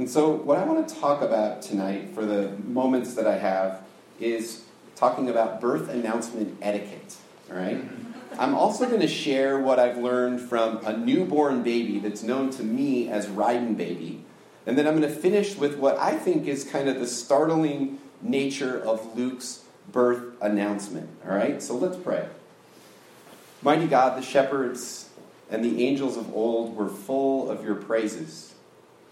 And so, what I want to talk about tonight, for the moments that I have, is talking about birth announcement etiquette. All right? Mm-hmm. I'm also going to share what I've learned from a newborn baby that's known to me as Riding Baby. And then I'm going to finish with what I think is kind of the startling nature of Luke's birth announcement. All right? So let's pray. Mighty God, the shepherds and the angels of old were full of your praises.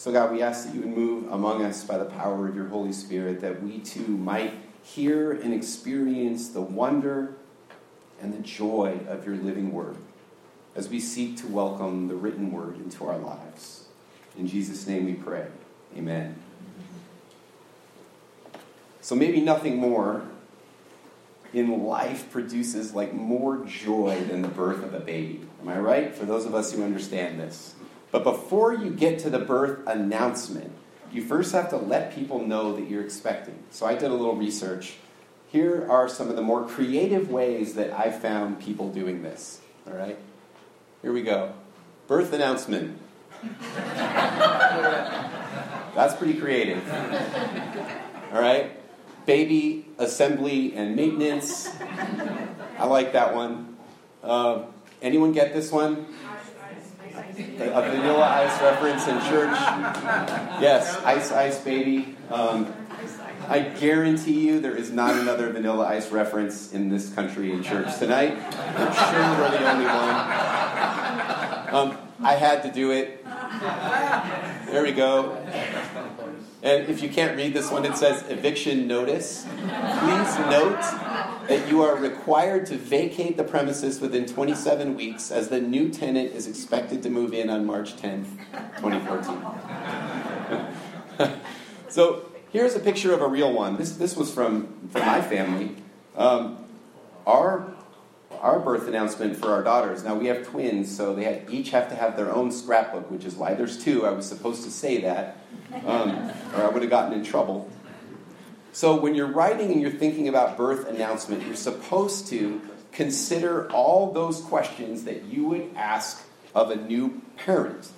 So, God, we ask that you would move among us by the power of your Holy Spirit, that we too might hear and experience the wonder and the joy of your living word as we seek to welcome the written word into our lives. In Jesus' name we pray. Amen. So, maybe nothing more in life produces like more joy than the birth of a baby. Am I right? For those of us who understand this. But before you get to the birth announcement, you first have to let people know that you're expecting. So I did a little research. Here are some of the more creative ways that I've found people doing this. All right? Here we go. Birth announcement. That's pretty creative. All right? Baby assembly and maintenance. I like that one. Uh, anyone get this one? A vanilla ice reference in church. Yes, ice, ice, baby. Um, I guarantee you there is not another vanilla ice reference in this country in church tonight. I'm sure we're the only one. Um, I had to do it. There we go. And if you can't read this one, it says eviction notice. Please note that you are required to vacate the premises within 27 weeks as the new tenant is expected to move in on March 10th, 2014. so here's a picture of a real one. This, this was from, from my family. Um, our our birth announcement for our daughters. Now we have twins, so they each have to have their own scrapbook, which is why there's two. I was supposed to say that, um, or I would have gotten in trouble. So when you're writing and you're thinking about birth announcement, you're supposed to consider all those questions that you would ask of a new parent.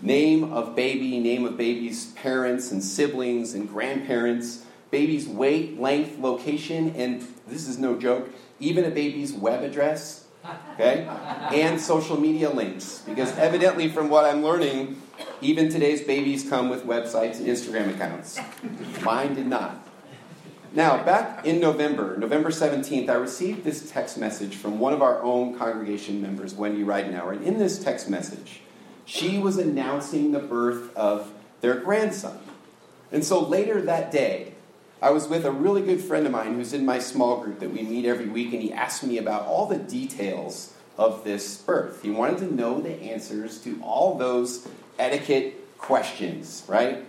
Name of baby, name of baby's parents and siblings and grandparents, baby's weight, length, location, and this is no joke, even a baby's web address, okay, and social media links. Because evidently, from what I'm learning, even today's babies come with websites and Instagram accounts. Mine did not. Now, back in November, November 17th, I received this text message from one of our own congregation members, Wendy Ridenauer. And in this text message, she was announcing the birth of their grandson. And so later that day, I was with a really good friend of mine who's in my small group that we meet every week, and he asked me about all the details of this birth. He wanted to know the answers to all those etiquette questions, right?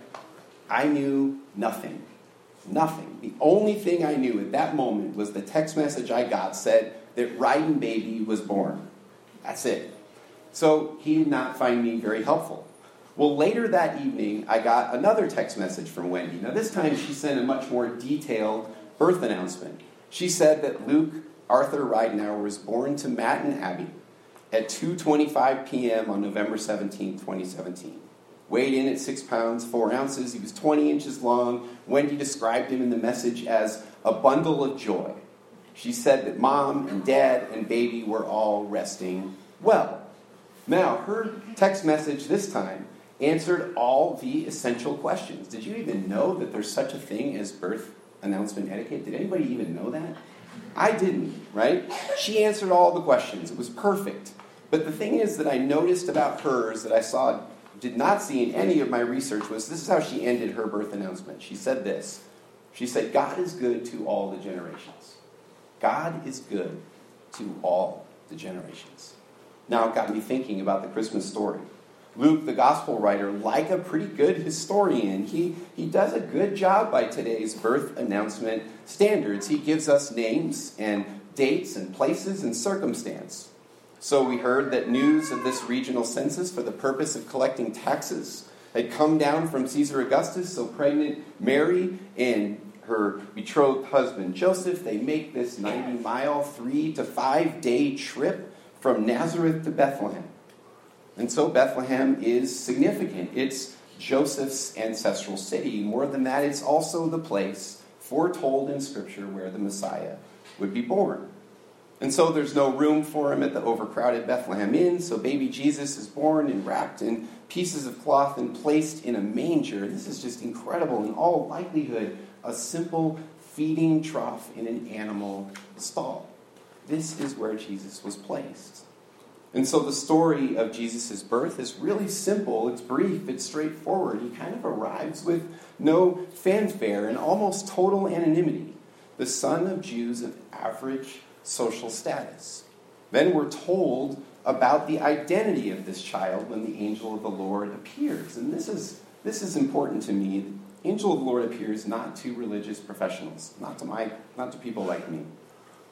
I knew nothing. Nothing. The only thing I knew at that moment was the text message I got said that Ryden Baby was born. That's it. So he did not find me very helpful. Well, later that evening, I got another text message from Wendy. Now, this time she sent a much more detailed birth announcement. She said that Luke Arthur Ridenauer was born to Matt and Abby at 2:25 p.m. on November 17, 2017. Weighed in at six pounds four ounces. He was 20 inches long. Wendy described him in the message as a bundle of joy. She said that mom and dad and baby were all resting well. Now, her text message this time answered all the essential questions. Did you even know that there's such a thing as birth announcement etiquette? Did anybody even know that? I didn't, right? She answered all the questions. It was perfect. But the thing is that I noticed about hers that I saw did not see in any of my research was this is how she ended her birth announcement. She said this. She said, God is good to all the generations. God is good to all the generations. Now it got me thinking about the Christmas story. Luke, the gospel writer, like a pretty good historian, he, he does a good job by today's birth announcement standards. He gives us names and dates and places and circumstance. So we heard that news of this regional census for the purpose of collecting taxes had come down from Caesar Augustus. So pregnant Mary and her betrothed husband Joseph, they make this 90 mile, three to five day trip from Nazareth to Bethlehem. And so Bethlehem is significant. It's Joseph's ancestral city. More than that, it's also the place foretold in Scripture where the Messiah would be born. And so there's no room for him at the overcrowded Bethlehem Inn, so baby Jesus is born and wrapped in pieces of cloth and placed in a manger. This is just incredible. In all likelihood, a simple feeding trough in an animal stall. This is where Jesus was placed. And so the story of Jesus' birth is really simple, it's brief, it's straightforward. He kind of arrives with no fanfare and almost total anonymity. The son of Jews of average social status. Then we're told about the identity of this child when the angel of the Lord appears. And this is, this is important to me. The angel of the Lord appears not to religious professionals, not to, my, not to people like me.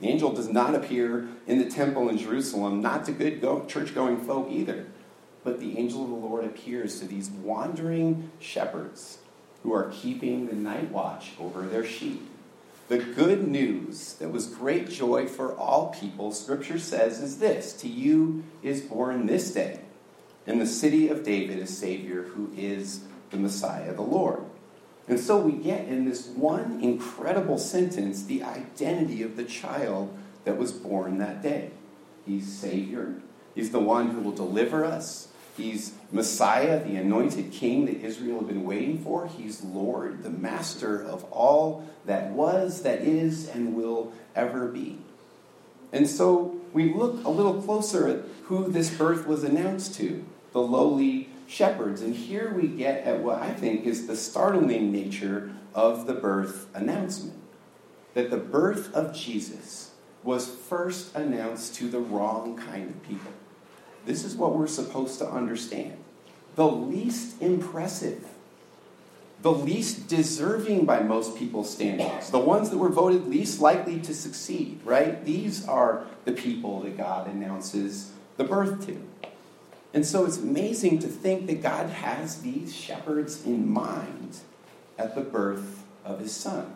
The angel does not appear in the temple in Jerusalem, not to good go- church going folk either. But the angel of the Lord appears to these wandering shepherds who are keeping the night watch over their sheep. The good news that was great joy for all people, Scripture says, is this To you is born this day in the city of David a Savior who is the Messiah, the Lord. And so we get in this one incredible sentence the identity of the child that was born that day. He's Savior, He's the one who will deliver us, He's Messiah, the anointed king that Israel had been waiting for. He's Lord, the master of all that was, that is, and will ever be. And so we look a little closer at who this birth was announced to the lowly shepherds. And here we get at what I think is the startling nature of the birth announcement that the birth of Jesus was first announced to the wrong kind of people. This is what we're supposed to understand. The least impressive, the least deserving by most people's standards, the ones that were voted least likely to succeed, right? These are the people that God announces the birth to. And so it's amazing to think that God has these shepherds in mind at the birth of his son.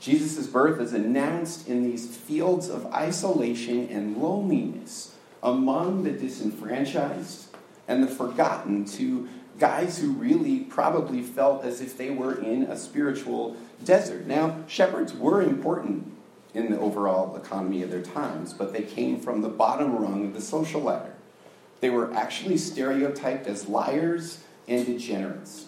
Jesus' birth is announced in these fields of isolation and loneliness among the disenfranchised and the forgotten to guys who really probably felt as if they were in a spiritual desert. Now, shepherds were important in the overall economy of their times, but they came from the bottom rung of the social ladder. They were actually stereotyped as liars and degenerates.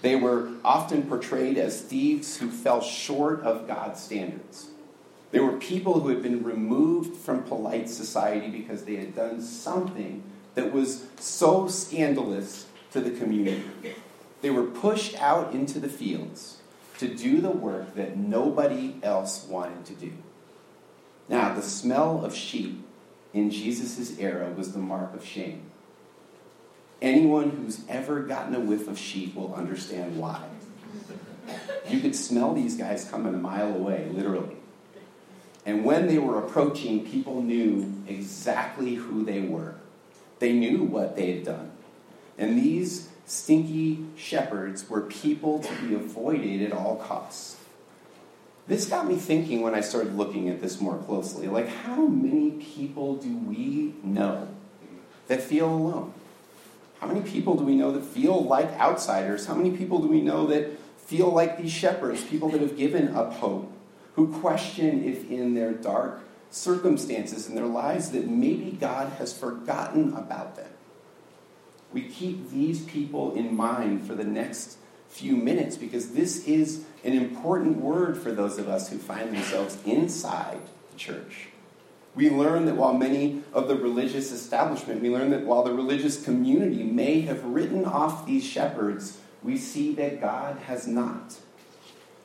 They were often portrayed as thieves who fell short of God's standards. They were people who had been removed from polite society because they had done something that was so scandalous to the community. They were pushed out into the fields to do the work that nobody else wanted to do. Now, the smell of sheep in Jesus' era was the mark of shame. Anyone who's ever gotten a whiff of sheep will understand why. You could smell these guys coming a mile away, literally. And when they were approaching, people knew exactly who they were. They knew what they had done. And these stinky shepherds were people to be avoided at all costs. This got me thinking when I started looking at this more closely. Like, how many people do we know that feel alone? How many people do we know that feel like outsiders? How many people do we know that feel like these shepherds, people that have given up hope? Who question if in their dark circumstances in their lives that maybe God has forgotten about them. We keep these people in mind for the next few minutes because this is an important word for those of us who find themselves inside the church. We learn that while many of the religious establishment, we learn that while the religious community may have written off these shepherds, we see that God has not.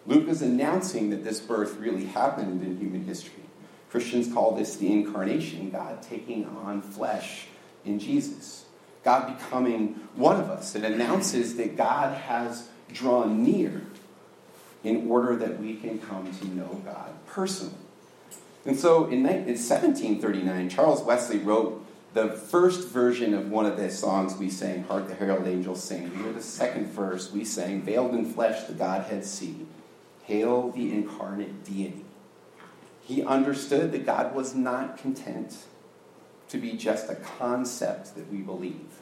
Luke is announcing that this birth really happened in human history. Christians call this the incarnation, God taking on flesh in Jesus, God becoming one of us. It announces that God has drawn near in order that we can come to know God personally. And so in 1739, Charles Wesley wrote the first version of one of the songs we sang, Hark the Herald Angels Sing. We hear the second verse, we sang, Veiled in flesh the Godhead see. Hail the incarnate deity. He understood that God was not content to be just a concept that we believe.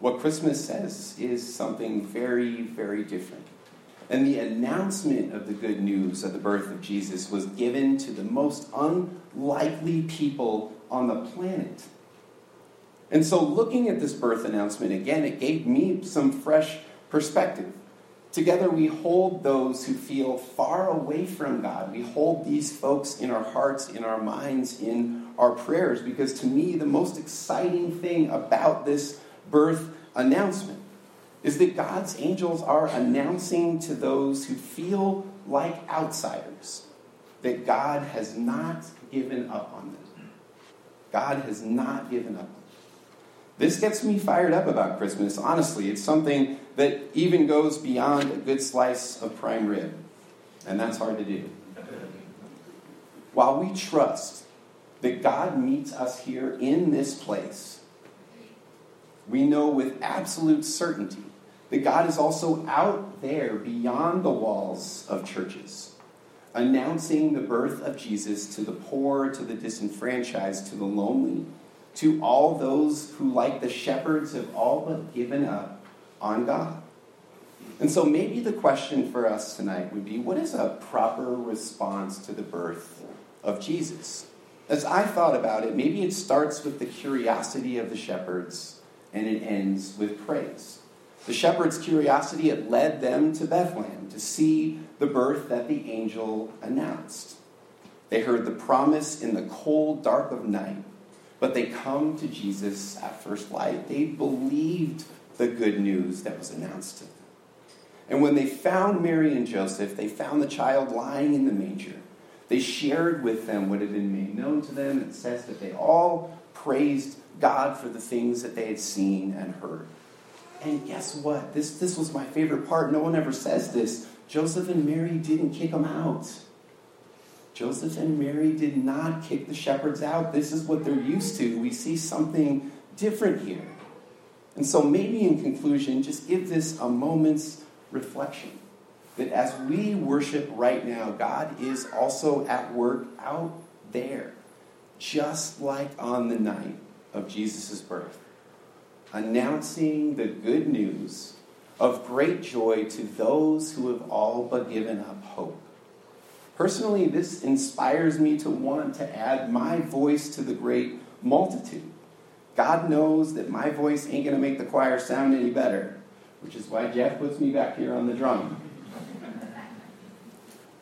What Christmas says is something very, very different. And the announcement of the good news of the birth of Jesus was given to the most unlikely people on the planet. And so, looking at this birth announcement again, it gave me some fresh perspective. Together, we hold those who feel far away from God. We hold these folks in our hearts, in our minds, in our prayers, because to me, the most exciting thing about this birth announcement is that God's angels are announcing to those who feel like outsiders that God has not given up on them. God has not given up this gets me fired up about Christmas. Honestly, it's something that even goes beyond a good slice of prime rib. And that's hard to do. While we trust that God meets us here in this place, we know with absolute certainty that God is also out there beyond the walls of churches, announcing the birth of Jesus to the poor, to the disenfranchised, to the lonely, to all those who, like the shepherds, have all but given up on God. And so maybe the question for us tonight would be what is a proper response to the birth of Jesus? As I thought about it, maybe it starts with the curiosity of the shepherds and it ends with praise. The shepherds' curiosity had led them to Bethlehem to see the birth that the angel announced. They heard the promise in the cold dark of night but they come to Jesus at first light. They believed the good news that was announced to them. And when they found Mary and Joseph, they found the child lying in the manger. They shared with them what had been made known to them. It says that they all praised God for the things that they had seen and heard. And guess what? This, this was my favorite part. No one ever says this. Joseph and Mary didn't kick them out. Joseph and Mary did not kick the shepherds out. This is what they're used to. We see something different here. And so, maybe in conclusion, just give this a moment's reflection that as we worship right now, God is also at work out there, just like on the night of Jesus' birth, announcing the good news of great joy to those who have all but given up hope. Personally, this inspires me to want to add my voice to the great multitude. God knows that my voice ain't going to make the choir sound any better, which is why Jeff puts me back here on the drum.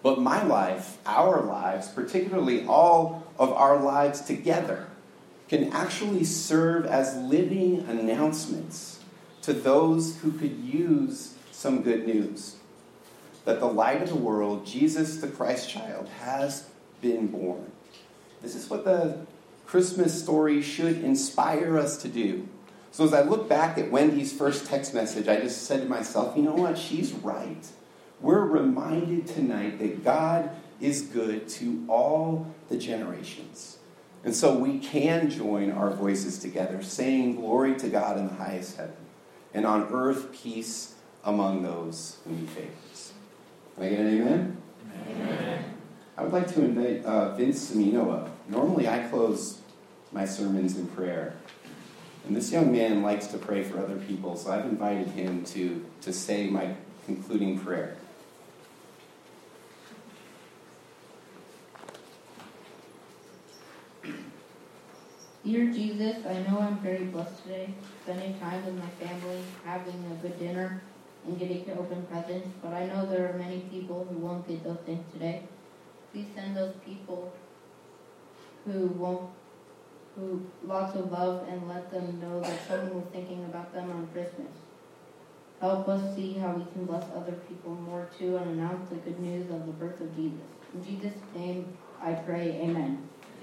But my life, our lives, particularly all of our lives together, can actually serve as living announcements to those who could use some good news that the light of the world, Jesus the Christ child, has been born. This is what the Christmas story should inspire us to do. So as I look back at Wendy's first text message, I just said to myself, you know what? She's right. We're reminded tonight that God is good to all the generations. And so we can join our voices together, saying, Glory to God in the highest heaven, and on earth peace among those whom he favors. Can I get an amen? Amen. I would like to invite uh, Vince Semino up. Normally, I close my sermons in prayer. And this young man likes to pray for other people, so I've invited him to, to say my concluding prayer. Dear Jesus, I know I'm very blessed today, spending time with my family, having a good dinner, and getting to open presents, but I know there are many people who won't get those things today. Please send those people who won't, who lots of love and let them know that someone was thinking about them on Christmas. Help us see how we can bless other people more too and announce the good news of the birth of Jesus. In Jesus' name I pray, amen.